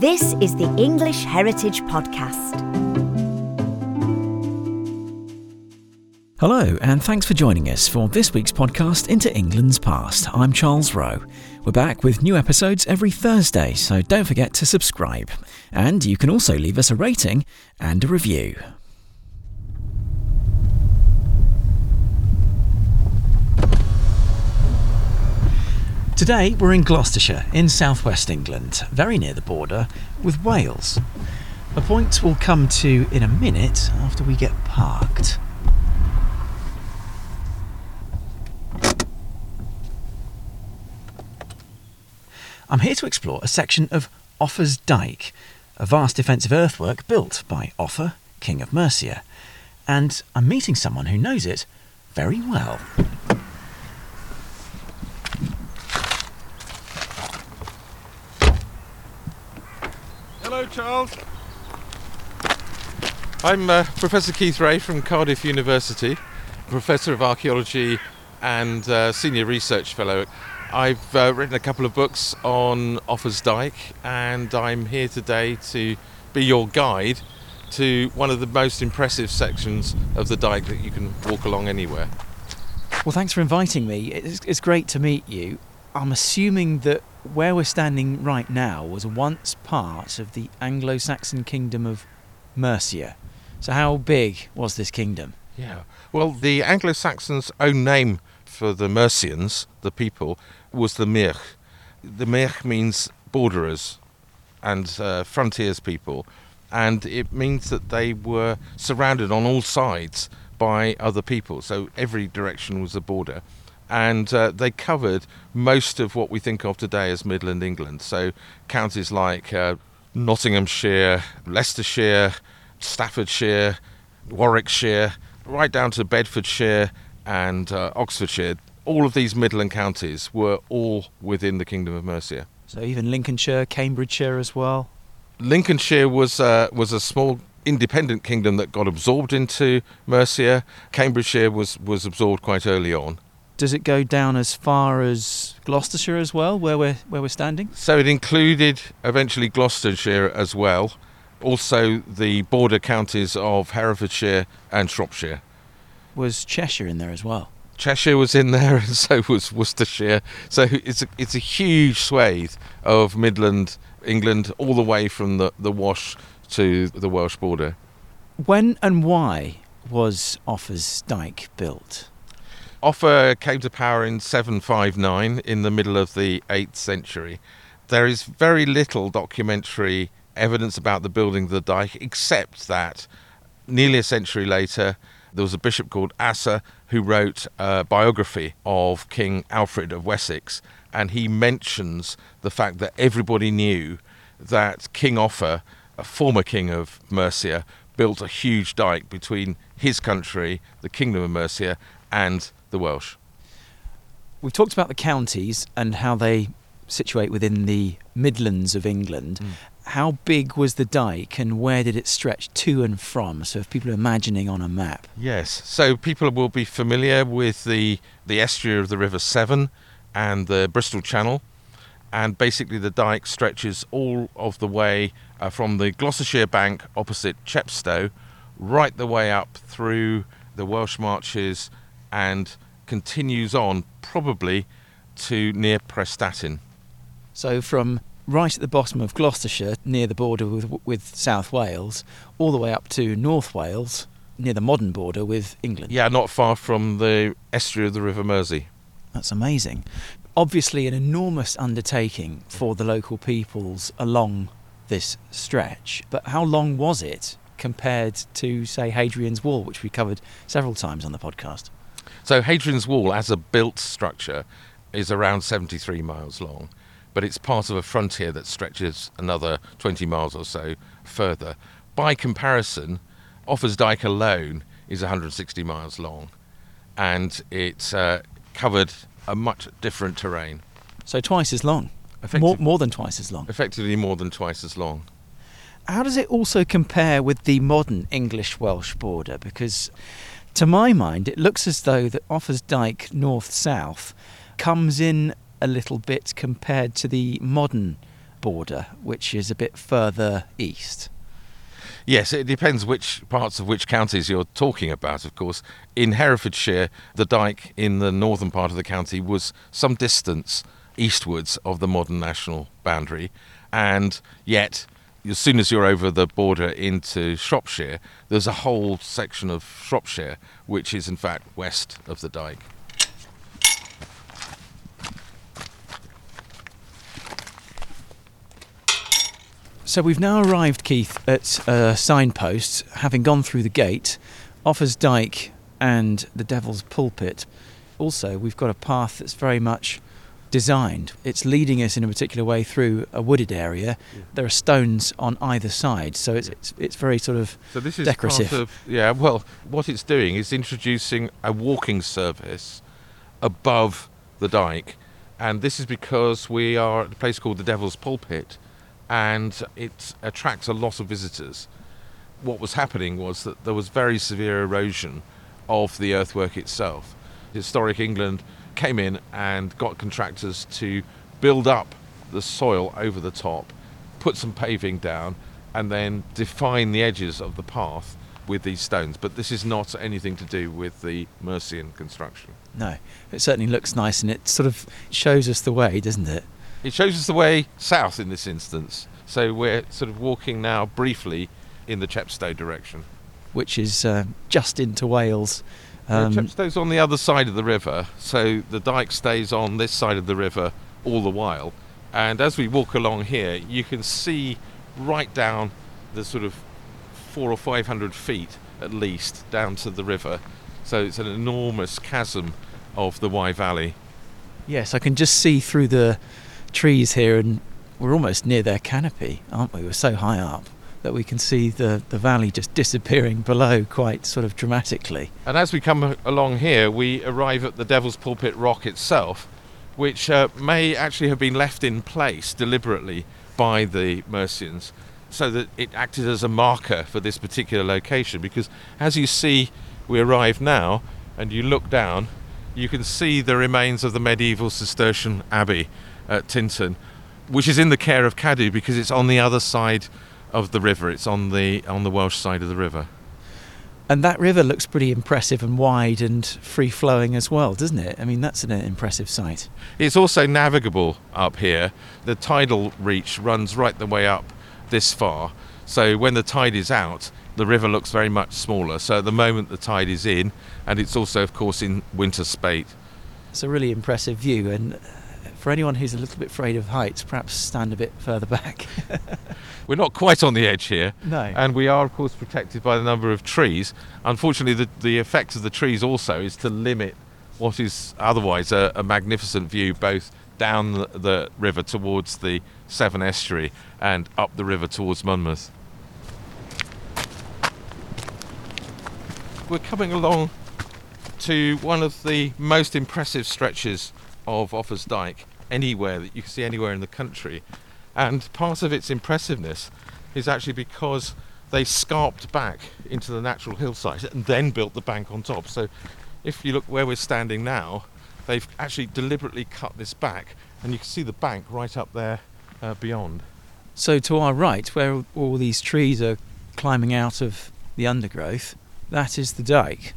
This is the English Heritage Podcast. Hello, and thanks for joining us for this week's podcast Into England's Past. I'm Charles Rowe. We're back with new episodes every Thursday, so don't forget to subscribe. And you can also leave us a rating and a review. Today we're in Gloucestershire, in southwest England, very near the border with Wales. A point we'll come to in a minute after we get parked. I'm here to explore a section of Offa's Dyke, a vast defensive earthwork built by Offa, King of Mercia, and I'm meeting someone who knows it very well. Hello, Charles. I'm uh, Professor Keith Ray from Cardiff University, Professor of Archaeology and uh, Senior Research Fellow. I've uh, written a couple of books on Offa's Dyke, and I'm here today to be your guide to one of the most impressive sections of the dike that you can walk along anywhere. Well, thanks for inviting me. It's, it's great to meet you. I'm assuming that where we're standing right now was once part of the Anglo Saxon kingdom of Mercia. So, how big was this kingdom? Yeah. Well, the Anglo Saxons' own name for the Mercians, the people, was the Mearch. The Mearch means borderers and uh, frontiers people, and it means that they were surrounded on all sides by other people. So every direction was a border. And uh, they covered most of what we think of today as Midland England. So counties like uh, Nottinghamshire, Leicestershire, Staffordshire, Warwickshire, right down to Bedfordshire and uh, Oxfordshire. All of these Midland counties were all within the Kingdom of Mercia. So, even Lincolnshire, Cambridgeshire as well? Lincolnshire was uh, was a small independent kingdom that got absorbed into Mercia. Cambridgeshire was was absorbed quite early on. Does it go down as far as Gloucestershire as well, where we're where we're standing? So it included eventually Gloucestershire as well, also the border counties of Herefordshire and Shropshire. Was Cheshire in there as well? Cheshire was in there, and so was Worcestershire. So it's a, it's a huge swathe of Midland England, all the way from the, the Wash to the Welsh border. When and why was Offa's Dyke built? Offa came to power in 759 in the middle of the 8th century. There is very little documentary evidence about the building of the dike, except that nearly a century later, there was a bishop called Asser who wrote a biography of King Alfred of Wessex, and he mentions the fact that everybody knew that King Offa, a former king of Mercia, built a huge dike between his country, the Kingdom of Mercia, and the Welsh. We've talked about the counties and how they situate within the Midlands of England. Mm. How big was the dike and where did it stretch to and from? So, if people are imagining on a map. Yes, so people will be familiar with the, the estuary of the River Severn and the Bristol Channel. And basically, the dike stretches all of the way uh, from the Gloucestershire bank opposite Chepstow right the way up through the Welsh Marches and continues on probably to near Prestatyn. So from right at the bottom of Gloucestershire, near the border with, with South Wales, all the way up to North Wales, near the modern border with England. Yeah, not far from the estuary of the River Mersey. That's amazing. Obviously, an enormous undertaking for the local peoples along this stretch, but how long was it compared to, say, Hadrian's Wall, which we covered several times on the podcast? So, Hadrian's Wall, as a built structure, is around 73 miles long, but it's part of a frontier that stretches another 20 miles or so further. By comparison, Offa's Dyke alone is 160 miles long, and it uh, covered a much different terrain. So twice as long. More, more than twice as long. Effectively, more than twice as long. How does it also compare with the modern English Welsh border? Because, to my mind, it looks as though that Offa's Dyke north south comes in a little bit compared to the modern border, which is a bit further east. Yes, it depends which parts of which counties you're talking about, of course. In Herefordshire, the dike in the northern part of the county was some distance eastwards of the modern national boundary, and yet as soon as you're over the border into Shropshire, there's a whole section of Shropshire which is in fact west of the dike. So we've now arrived, Keith, at uh, a signpost, having gone through the gate, Offa's Dyke and the Devil's Pulpit. Also, we've got a path that's very much designed. It's leading us in a particular way through a wooded area. Yeah. There are stones on either side, so it's it's, it's very sort of So this is Decorative. part of yeah. Well, what it's doing is introducing a walking service above the dike, and this is because we are at a place called the Devil's Pulpit, and it attracts a lot of visitors. What was happening was that there was very severe erosion of the earthwork itself. Historic England came in and got contractors to build up the soil over the top, put some paving down, and then define the edges of the path with these stones. But this is not anything to do with the Mercian construction. no. It certainly looks nice, and it sort of shows us the way, doesn't it? It shows us the way south in this instance. So we're sort of walking now briefly in the Chepstow direction. Which is uh, just into Wales. Um, Chepstow's on the other side of the river, so the dike stays on this side of the river all the while. And as we walk along here, you can see right down the sort of four or five hundred feet at least down to the river. So it's an enormous chasm of the Wye Valley. Yes, I can just see through the trees here, and we're almost near their canopy, aren't we? We're so high up that we can see the, the valley just disappearing below quite sort of dramatically. And as we come along here, we arrive at the Devil's Pulpit Rock itself, which uh, may actually have been left in place deliberately by the Mercians so that it acted as a marker for this particular location. Because as you see, we arrive now and you look down, you can see the remains of the medieval Cistercian Abbey at Tintern, which is in the care of Cadw because it's on the other side of the river. It's on the on the Welsh side of the river. And that river looks pretty impressive and wide and free flowing as well, doesn't it? I mean, that's an impressive sight. It's also navigable up here. The tidal reach runs right the way up this far. So when the tide is out, the river looks very much smaller. So at the moment the tide is in, and it's also, of course, in winter spate. It's a really impressive view, and for anyone who's a little bit afraid of heights, perhaps stand a bit further back. We're not quite on the edge here. no. And we are, of course, protected by the number of trees. Unfortunately, the, the effect of the trees also is to limit what is otherwise a, a magnificent view, both down the, the river towards the Severn Estuary and up the river towards Monmouth. We're coming along to one of the most impressive stretches of Offa's Dyke anywhere that you can see anywhere in the country. And part of its impressiveness is actually because they scarped back into the natural hillside and then built the bank on top. So if you look where we're standing now, they've actually deliberately cut this back and you can see the bank right up there uh, beyond. So to our right, where all these trees are climbing out of the undergrowth, that is the dike.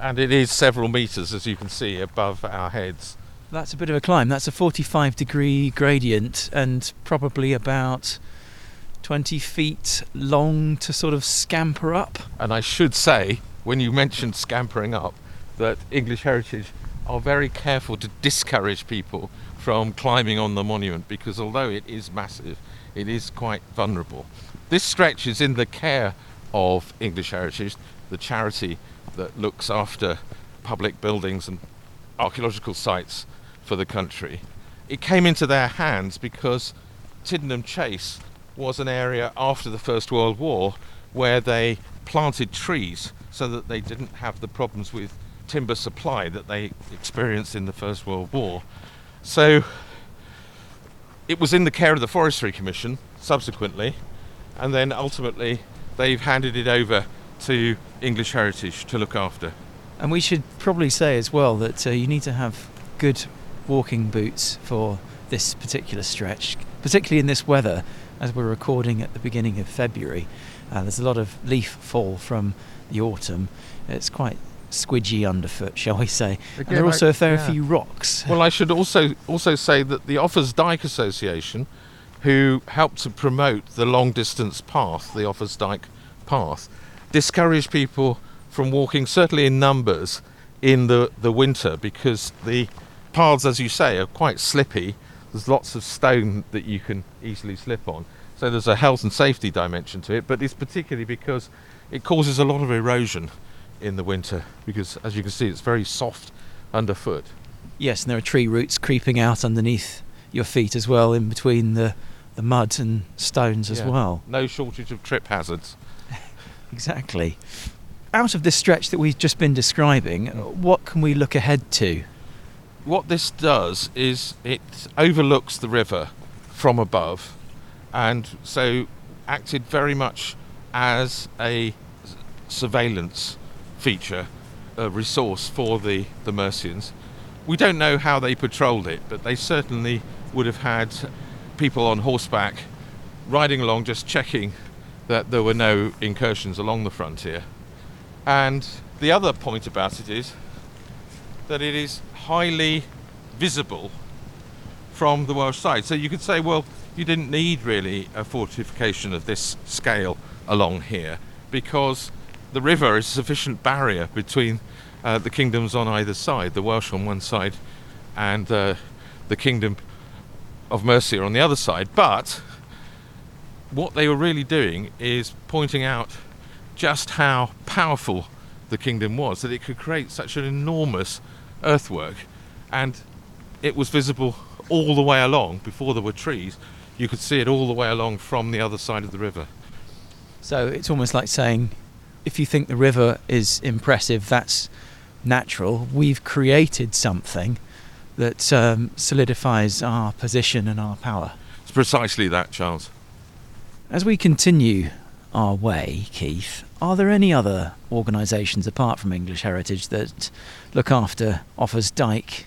And it is several metres, as you can see, above our heads. That's a bit of a climb. That's a 45 degree gradient and probably about 20 feet long to sort of scamper up. And I should say, when you mentioned scampering up, that English Heritage are very careful to discourage people from climbing on the monument because although it is massive, it is quite vulnerable. This stretch is in the care of English Heritage, the charity that looks after public buildings and archaeological sites for the country. It came into their hands because Tidenham Chase was an area after the First World War where they planted trees so that they didn't have the problems with timber supply that they experienced in the First World War. So it was in the care of the Forestry Commission subsequently, and then ultimately they've handed it over to English Heritage to look after. And we should probably say as well that uh, you need to have good walking boots for this particular stretch, particularly in this weather, as we're recording at the beginning of February. Uh, there's a lot of leaf fall from the autumn. It's quite squidgy underfoot, shall we say? and there are also a fair yeah. few rocks. Well, I should also also say that the Offa's Dyke Association, who helped to promote the long distance path, the Offa's Dyke path, discourage people from walking, certainly in numbers, in the, the winter because the paths, as you say, are quite slippy. There's lots of stone that you can easily slip on. So there's a health and safety dimension to it, but it's particularly because it causes a lot of erosion in the winter because, as you can see, it's very soft underfoot. Yes, and there are tree roots creeping out underneath your feet as well, in between the, the mud and stones as Yeah. well. No shortage of trip hazards. Exactly. Out of this stretch that we've just been describing, uh, what can we look ahead to? What this does is it overlooks the river from above and so acted very much as a surveillance feature, a resource for the, the Mercians. We don't know how they patrolled it, but they certainly would have had people on horseback riding along just checking that there were no incursions along the frontier. And the other point about it is that it is highly visible from the Welsh side. So you could say, well, you didn't need really a fortification of this scale along here because the river is a sufficient barrier between uh, the kingdoms on either side, the Welsh on one side and uh, the kingdom of Mercia on the other side. But what they were really doing is pointing out just how powerful the kingdom was, that it could create such an enormous earthwork, and it was visible all the way along before there were trees. You could see it all the way along from the other side of the river. So it's almost like saying, if you think the river is impressive, that's natural. We've created something that um, solidifies our position and our power. It's precisely that, Charles. As we continue our way, Keith, are there any other organisations apart from English Heritage that look after Offa's Dyke?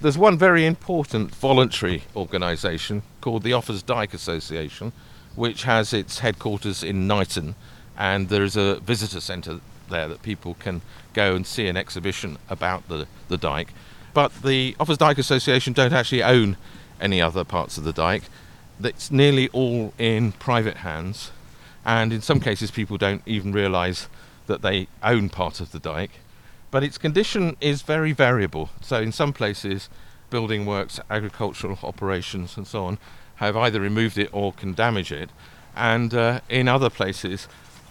There's one very important voluntary organisation called the Offa's Dyke Association, which has its headquarters in Knighton, and there is a visitor centre there that people can go and see an exhibition about the, the dike. But the Offa's Dyke Association don't actually own any other parts of the dyke. It's nearly all in private hands, and in some cases, people don't even realise that they own part of the dike but its condition is very variable. So, in some places, building works, agricultural operations, and so on have either removed it or can damage it. And uh, in other places,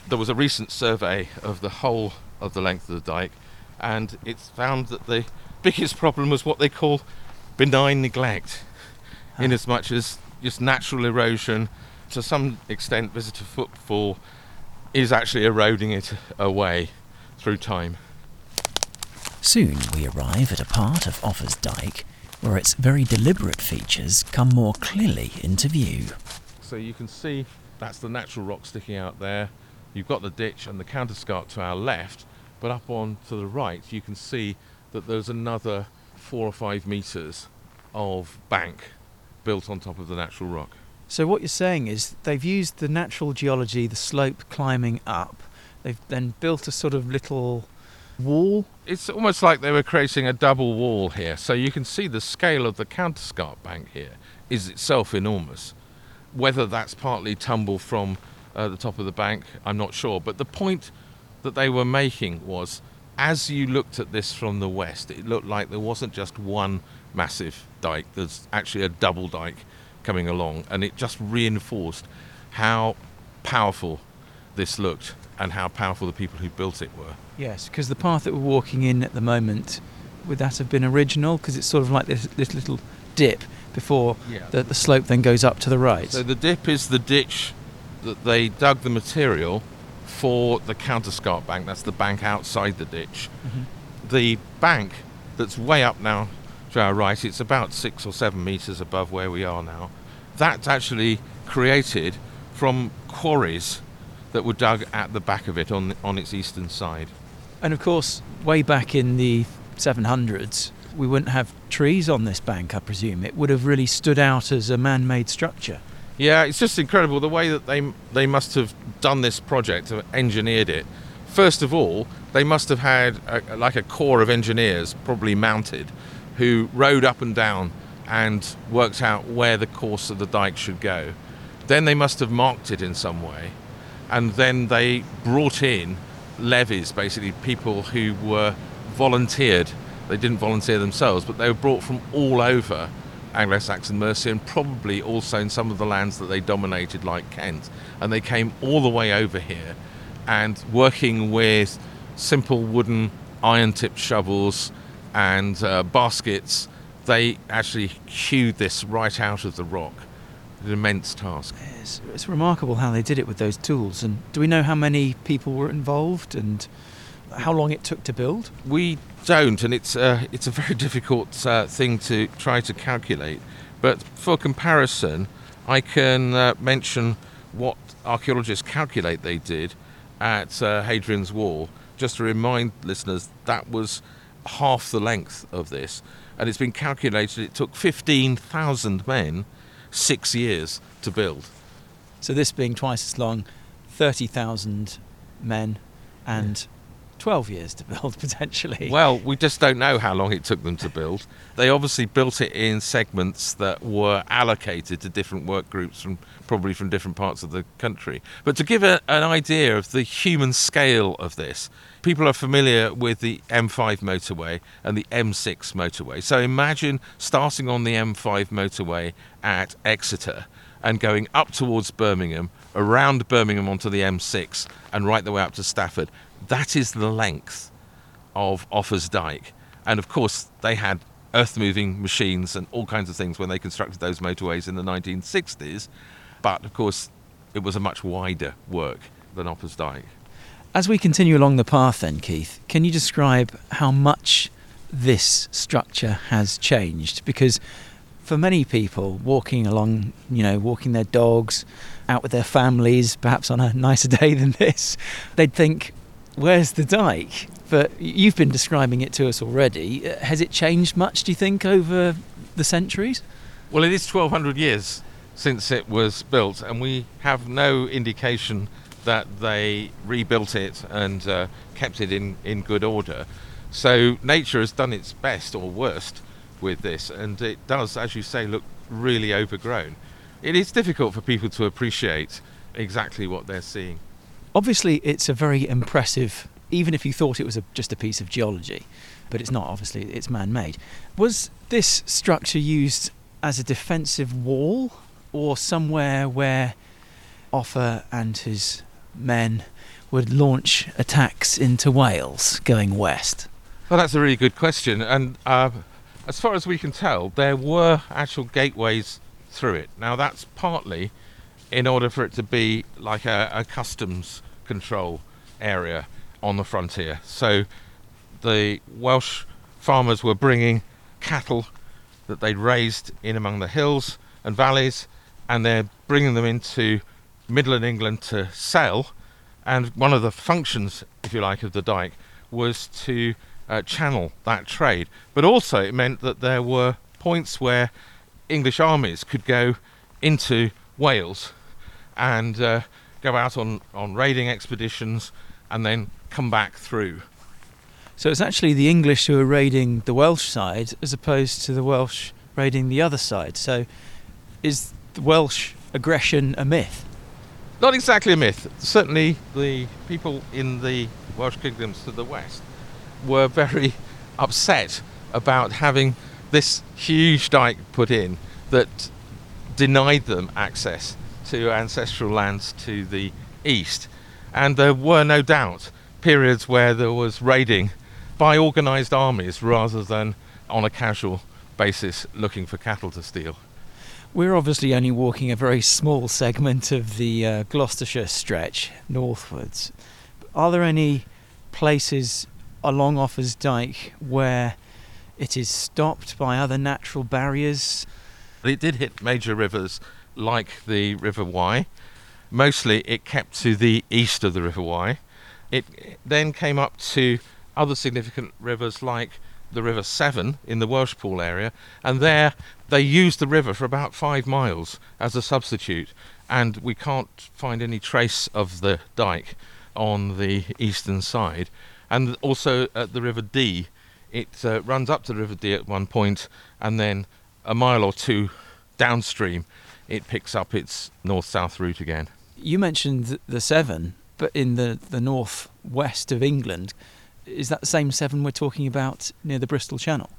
there was a recent survey of the whole of the length of the dike, and it's found that the biggest problem was what they call benign neglect, Ah. in as much as just natural erosion, to some extent, visitor footfall is actually eroding it away through time. Soon we arrive at a part of Offa's Dyke where its very deliberate features come more clearly into view. So you can see that's the natural rock sticking out there. You've got the ditch and the counterscarp to our left, but up on to the right you can see that there's another four or five meters of bank built on top of the natural rock. So what you're saying is they've used the natural geology, the slope climbing up. They've then built a sort of little wall. It's almost like they were creating a double wall here. So you can see the scale of the counterscarp bank here is itself enormous. Whether that's partly tumble from uh, the top of the bank, I'm not sure. But the point that they were making was as you looked at this from the west, it looked like there wasn't just one massive dike, there's actually a double dike coming along. And it just reinforced how powerful this looked and how powerful the people who built it were. Yes, because the path that we're walking in at the moment, would that have been original? Because it's sort of like this, this little dip before Yeah. the, the slope then goes up to the right. So the dip is the ditch that they dug the material for the counterscarp bank. That's the bank outside the ditch. Mhm. The bank that's way up now to our right, it's about six or seven meters above where we are now. That's actually created from quarries that were dug at the back of it on on its eastern side. And of course, way back in the 700s, we wouldn't have trees on this bank, I presume. It would have really stood out as a man made structure. Yeah, it's just incredible the way that they they must have done this project, uh, engineered it. First of all, they must have had a, like a corps of engineers, probably mounted, who rode up and down and worked out where the course of the dike should go. Then they must have marked it in some way, and then they brought in levies, basically people who were volunteered. They didn't volunteer themselves, but they were brought from all over Anglo-Saxon Mercia and probably also in some of the lands that they dominated, like Kent. And they came all the way over here, and working with simple wooden iron-tipped shovels and uh, baskets, they actually hewed this right out of the rock. An immense task. It's, it's remarkable how they did it with those tools. And do we know how many people were involved and how long it took to build? We don't, and it's uh, it's a very difficult uh, thing to try to calculate. But for comparison, I can uh, mention what archaeologists calculate they did at uh, Hadrian's Wall. Just to remind listeners, that was half the length of this, and it's been calculated it took 15,000 men six years to build. So this being twice as long, 30,000 men and 12 years to build potentially. Well, we just don't know how long it took them to build. They obviously built it in segments that were allocated to different work groups from probably from different parts of the country. But to give a, an idea of the human scale of this, people are familiar with the M5 motorway and the M6 motorway. So imagine starting on the M5 motorway at Exeter and going up towards Birmingham, around Birmingham onto the M6, and right the way up to Stafford. That is the length of Offa's Dyke. And of course, they had earth moving machines and all kinds of things when they constructed those motorways in the 1960s. But of course, it was a much wider work than Offa's Dyke. As we continue along the path, then, Keith, can you describe how much this structure has changed? Because for many people, walking along, you know, walking their dogs, out with their families, perhaps on a nicer day than this, they'd think, where's the dike? But you've been describing it to us already. Uh, has it changed much, do you think, over the centuries? Well, it is 1200 years since it was built, and we have no indication that they rebuilt it and uh, kept it in, in good order. So nature has done its best or worst with this, and it does, as you say, look really overgrown. It is difficult for people to appreciate exactly what they're seeing. Obviously, it's a very impressive, even if you thought it was a, just a piece of geology, but it's not, obviously, it's man made. Was this structure used as a defensive wall or somewhere where Offa and his men would launch attacks into Wales going west? Well, that's a really good question. And uh, as far as we can tell, there were actual gateways through it. Now, that's partly in order for it to be like a, a customs control area on the frontier. So the Welsh farmers were bringing cattle that they'd raised in among the hills and valleys, and they're bringing them into Midland England to sell. And one of the functions, if you like, of the dike was to uh, channel that trade. But also, it meant that there were points where English armies could go into Wales and uh, go out on, on raiding expeditions and then come back through. So it's actually the English who are raiding the Welsh side as opposed to the Welsh raiding the other side. So is the Welsh aggression a myth? Not exactly a myth. Certainly, the people in the Welsh kingdoms to the west were very upset about having this huge dike put in that denied them access to ancestral lands to the east. And there were no doubt periods where there was raiding by organised armies rather than on a casual basis looking for cattle to steal. We're obviously only walking a very small segment of the uh, Gloucestershire stretch northwards. Are there any places along Offa's Dyke where it is stopped by other natural barriers? It did hit major rivers like the River Wye. Mostly it kept to the east of the River Wye. It then came up to other significant rivers like the River Severn in the Welshpool area, and there they used the river for about five miles as a substitute, and we can't find any trace of the dike on the eastern side. And also at the River Dee, it uh, runs up to the River Dee at one point, and then a mile or two downstream, it picks up its north-south route again. You mentioned the Severn, but in the, the north-west of England, is that the same Severn we're talking about near the Bristol Channel?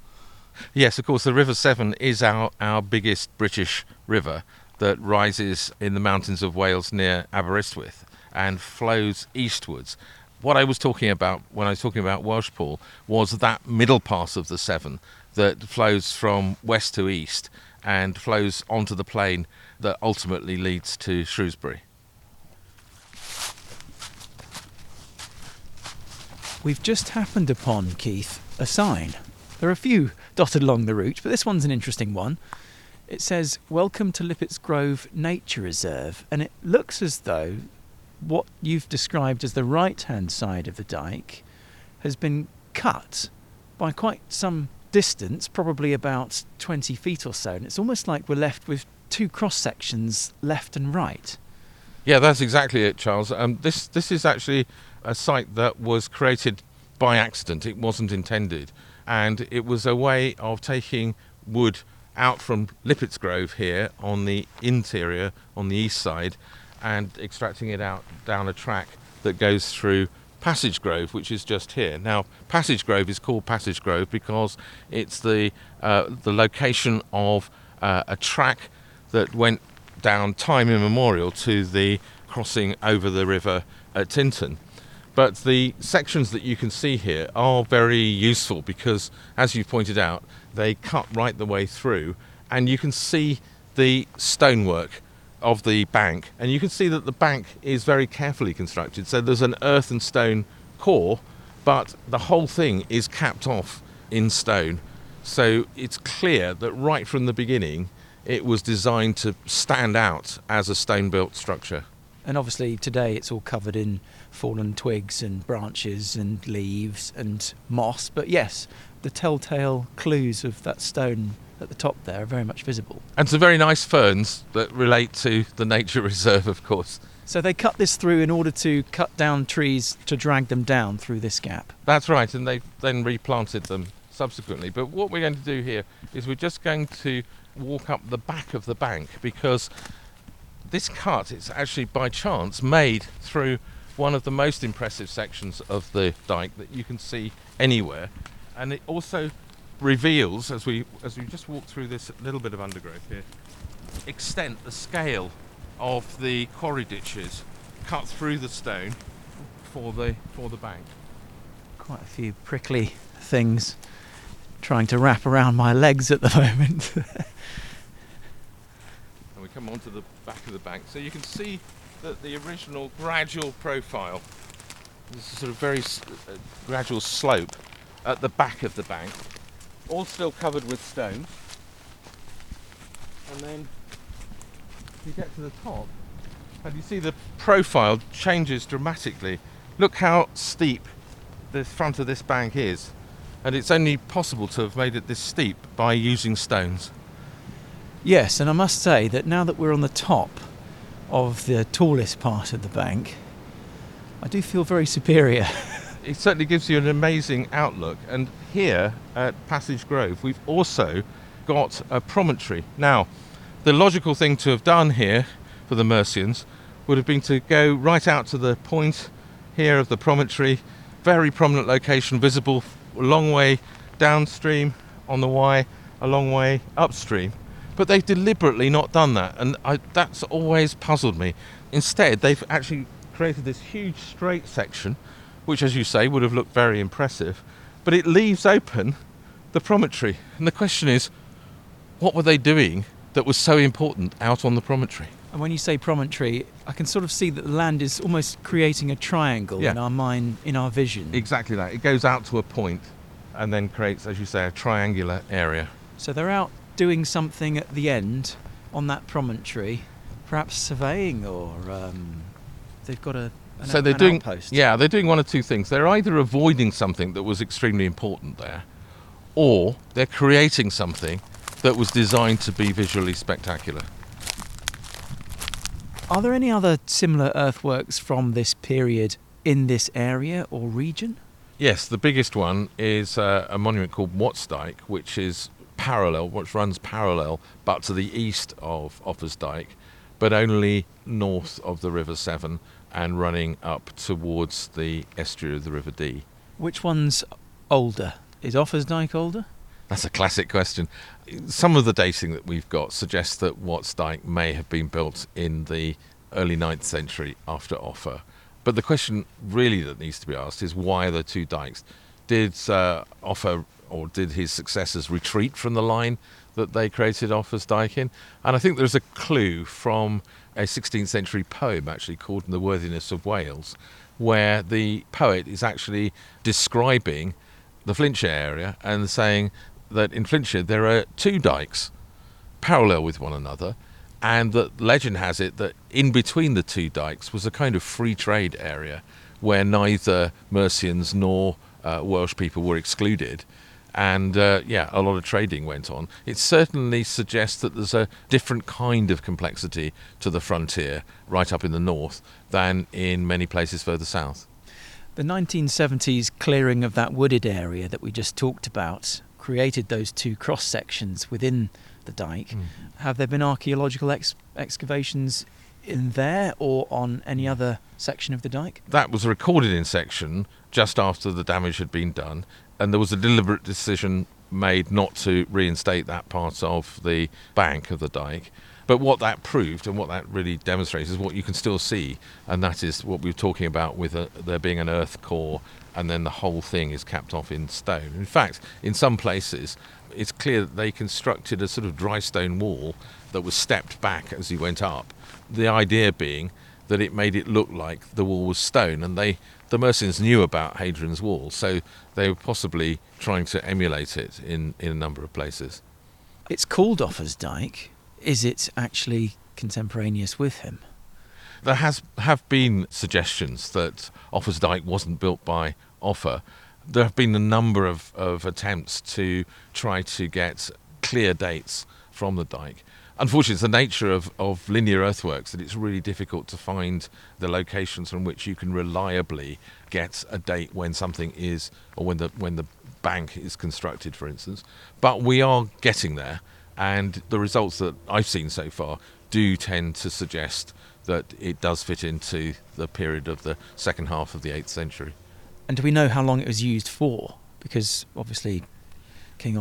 Yes, of course, the River Severn is our, our biggest British river that rises in the mountains of Wales near Aberystwyth and flows eastwards. What I was talking about when I was talking about Welshpool was that middle part of the Severn that flows from west to east and flows onto the plain that ultimately leads to Shrewsbury. We've just happened upon, Keith, a sign. There are a few dotted along the route, but this one's an interesting one. It says, Welcome to Lippett's Grove Nature Reserve, and it looks as though what you've described as the right hand side of the dike has been cut by quite some distance, probably about 20 feet or so, and it's almost like we're left with two cross sections left and right. Yeah, that's exactly it, Charles. Um, this this is actually a site that was created by accident. It wasn't intended, and it was a way of taking wood out from Lippett's Grove here on the interior, on the east side, and extracting it out down a track that goes through Passage Grove, which is just here. Now, Passage Grove is called Passage Grove because it's the uh, the location of uh, a track that went down time immemorial to the crossing over the river at Tintern. But the sections that you can see here are very useful because, as you pointed out, they cut right the way through, and you can see the stonework of the bank, and you can see that the bank is very carefully constructed. So there's an earth and stone core, but the whole thing is capped off in stone. So it's clear that right from the beginning, it was designed to stand out as a stone built structure. And obviously, today it's all covered in fallen twigs and branches and leaves and moss. But yes, the telltale clues of that stone at the top there are very much visible. And some very nice ferns that relate to the nature reserve, of course. So they cut this through in order to cut down trees to drag them down through this gap. That's right, and they've then replanted them subsequently. But what we're going to do here is we're just going to walk up the back of the bank because this cut is actually by chance made through one of the most impressive sections of the dike that you can see anywhere and it also reveals as we as we just walk through this little bit of undergrowth here extent the scale of the quarry ditches cut through the stone for the for the bank. Quite a few prickly things trying to wrap around my legs at the moment. and we come onto the back of the bank. So you can see that the original gradual profile this is sort of very s- uh, gradual slope at the back of the bank all still covered with stones and then you get to the top and you see the profile changes dramatically. Look how steep the front of this bank is. And it's only possible to have made it this steep by using stones. Yes, and I must say that now that we're on the top of the tallest part of the bank, I do feel very superior. it certainly gives you an amazing outlook. And here at Passage Grove, we've also got a promontory. Now, the logical thing to have done here for the Mercians would have been to go right out to the point here of the promontory, very prominent location, visible a long way downstream on the Wye, a long way upstream. But they've deliberately not done that, and I, that's always puzzled me. Instead, they've actually created this huge straight section, which, as you say, would have looked very impressive, but it leaves open the promontory. And the question is, what were they doing that was so important out on the promontory? And when you say promontory, I can sort of see that the land is almost creating a triangle Yeah. in our mind, in our vision. Exactly that. It goes out to a point and then creates, as you say, a triangular area. So they're out doing something at the end on that promontory, perhaps surveying or um, they've got a. An, so they're doing, outpost. yeah, they're doing one of two things. They're either avoiding something that was extremely important there, or they're creating something that was designed to be visually spectacular. Are there any other similar earthworks from this period in this area or region? Yes, the biggest one is uh, a monument called Wat's Dyke, which is parallel, which runs parallel, but to the east of Offa's but only north of the River Severn and running up towards the estuary of the River Dee. Which one's older? Is Offa's Dyke older? That's a classic question. Some of the dating that we've got suggests that Wat's Dyke may have been built in the early 9th century after Offa. But the question really that needs to be asked is why are the two dikes? Did uh, Offa or did his successors retreat from the line that they created Offa's Dyke in? And I think there's a clue from a 16th century poem actually called The Worthiness of Wales, where the poet is actually describing the Flintshire area and saying that in Flintshire there are two dikes parallel with one another, and that legend has it that in between the two dikes was a kind of free trade area where neither Mercians nor uh, Welsh people were excluded. And uh, yeah, a lot of trading went on. It certainly suggests that there's a different kind of complexity to the frontier right up in the north than in many places further south. The 1970s clearing of that wooded area that we just talked about created those two cross sections within the dike. Mm. Have there been archaeological ex- excavations in there or on any other section of the dike? That was recorded in section just after the damage had been done, and there was a deliberate decision made not to reinstate that part of the bank of the dike. But what that proved and what that really demonstrates is what you can still see, and that is what we were talking about with a, there being an earth core and then the whole thing is capped off in stone. In fact, in some places, it's clear that they constructed a sort of dry stone wall that was stepped back as you went up. The idea being that it made it look like the wall was stone, and they the Mercians knew about Hadrian's Wall, so they were possibly trying to emulate it in, in a number of places. It's called Offa's Dyke is it actually contemporaneous with him? There has have been suggestions that Offa's Dyke wasn't built by Offa. There have been a number of, of attempts to try to get clear dates from the dike. Unfortunately, it's the nature of, of linear earthworks that it's really difficult to find the locations from which you can reliably get a date when something is, or when the when the bank is constructed, for instance. But we are getting there, and the results that I've seen so far do tend to suggest that it does fit into the period of the second half of the 8th century. And do we know how long it was used for? Because obviously King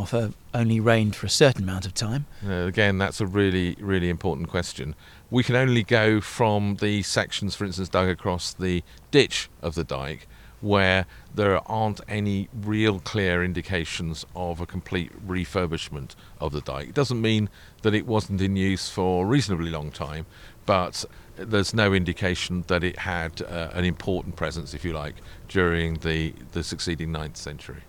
only reigned for a certain amount of time. Uh, again, that's a really, really important question. We can only go from the sections, for instance, dug across the ditch of the dike where there aren't any real clear indications of a complete refurbishment of the dike. It doesn't mean that it wasn't in use for a reasonably long time, but there's no indication that it had uh, an important presence, if you like, during the, the succeeding 9th century.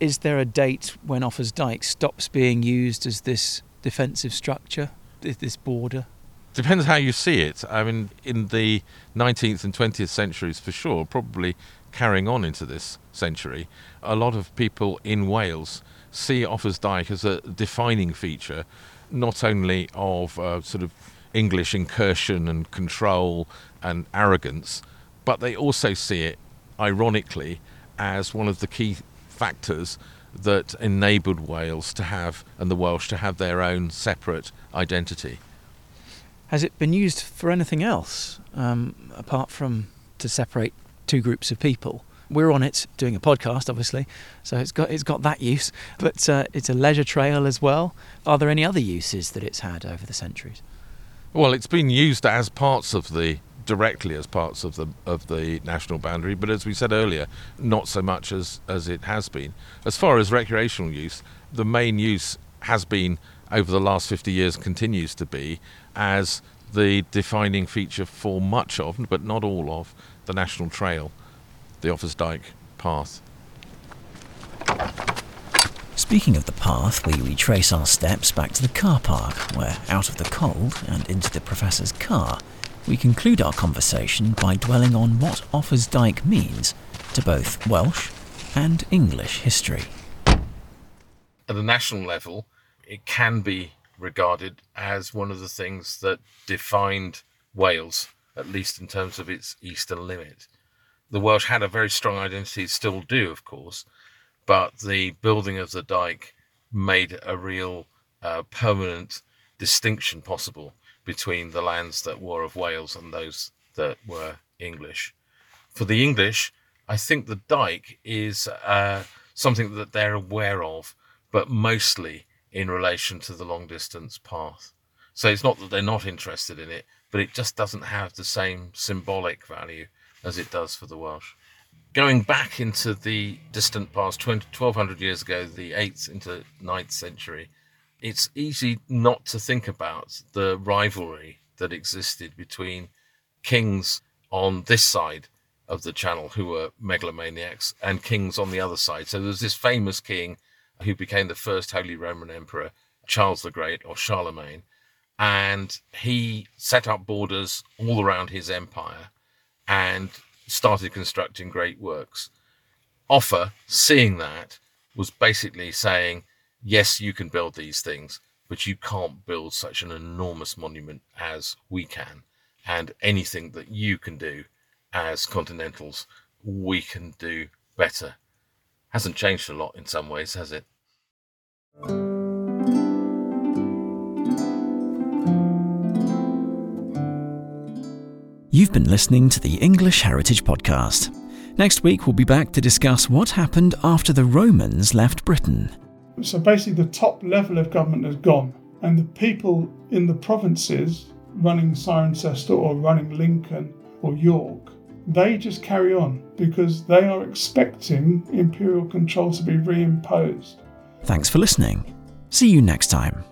Is there a date when Offa's Dyke stops being used as this defensive structure, this border? depends how you see it. I mean, in the 19th and 20th centuries, for sure, probably carrying on into this century, a lot of people in Wales see Offa's Dyke as a defining feature, not only of uh, sort of English incursion and control and arrogance, but they also see it, ironically, as one of the key factors that enabled Wales to have and the Welsh to have their own separate identity. Has it been used for anything else um, apart from to separate two groups of people? We're on it doing a podcast, obviously, so it's got it's got that use. But uh, it's a leisure trail as well. Are there any other uses that it's had over the centuries? Well, it's been used as parts of the directly as parts of the of the national boundary, but as we said earlier, not so much as as it has been. As far as recreational use, the main use has been over the last 50 years continues to be as the defining feature for much of, but not all of, the National Trail, the Offa's Dyke path. Speaking of the path, we retrace our steps back to the car park, where, out of the cold and into the Professor's car, we conclude our conversation by dwelling on what Offa's Dyke means to both Welsh and English history. at a national level, it can be regarded as one of the things that defined Wales, at least in terms of its eastern limit. The Welsh had a very strong identity, still do, of course, but the building of the dike made a real uh, permanent distinction possible between the lands that were of Wales and those that were English. For the English, I think the dike is uh, something that they're aware of, but mostly in relation to the long distance path. So it's not that they're not interested in it, but it just doesn't have the same symbolic value as it does for the Welsh. Going back into the distant past, 1200 years ago, the 8th into 9th century, it's easy not to think about the rivalry that existed between kings on this side of the channel who were megalomaniacs and kings on the other side. So there's this famous king who became the first Holy Roman Emperor, Charles the Great or Charlemagne, and he set up borders all around his empire and started constructing great works. Offa, seeing that, was basically saying, yes, you can build these things, but you can't build such an enormous monument as we can. And anything that you can do as continentals, we can do better. Hasn't changed a lot in some ways, has it? You've been listening to the English Heritage Podcast. Next week, we'll be back to discuss what happened after the Romans left Britain. So basically, the top level of government has gone, and the people in the provinces running Cirencester or running Lincoln or York, they just carry on because they are expecting imperial control to be reimposed. Thanks for listening. See you next time.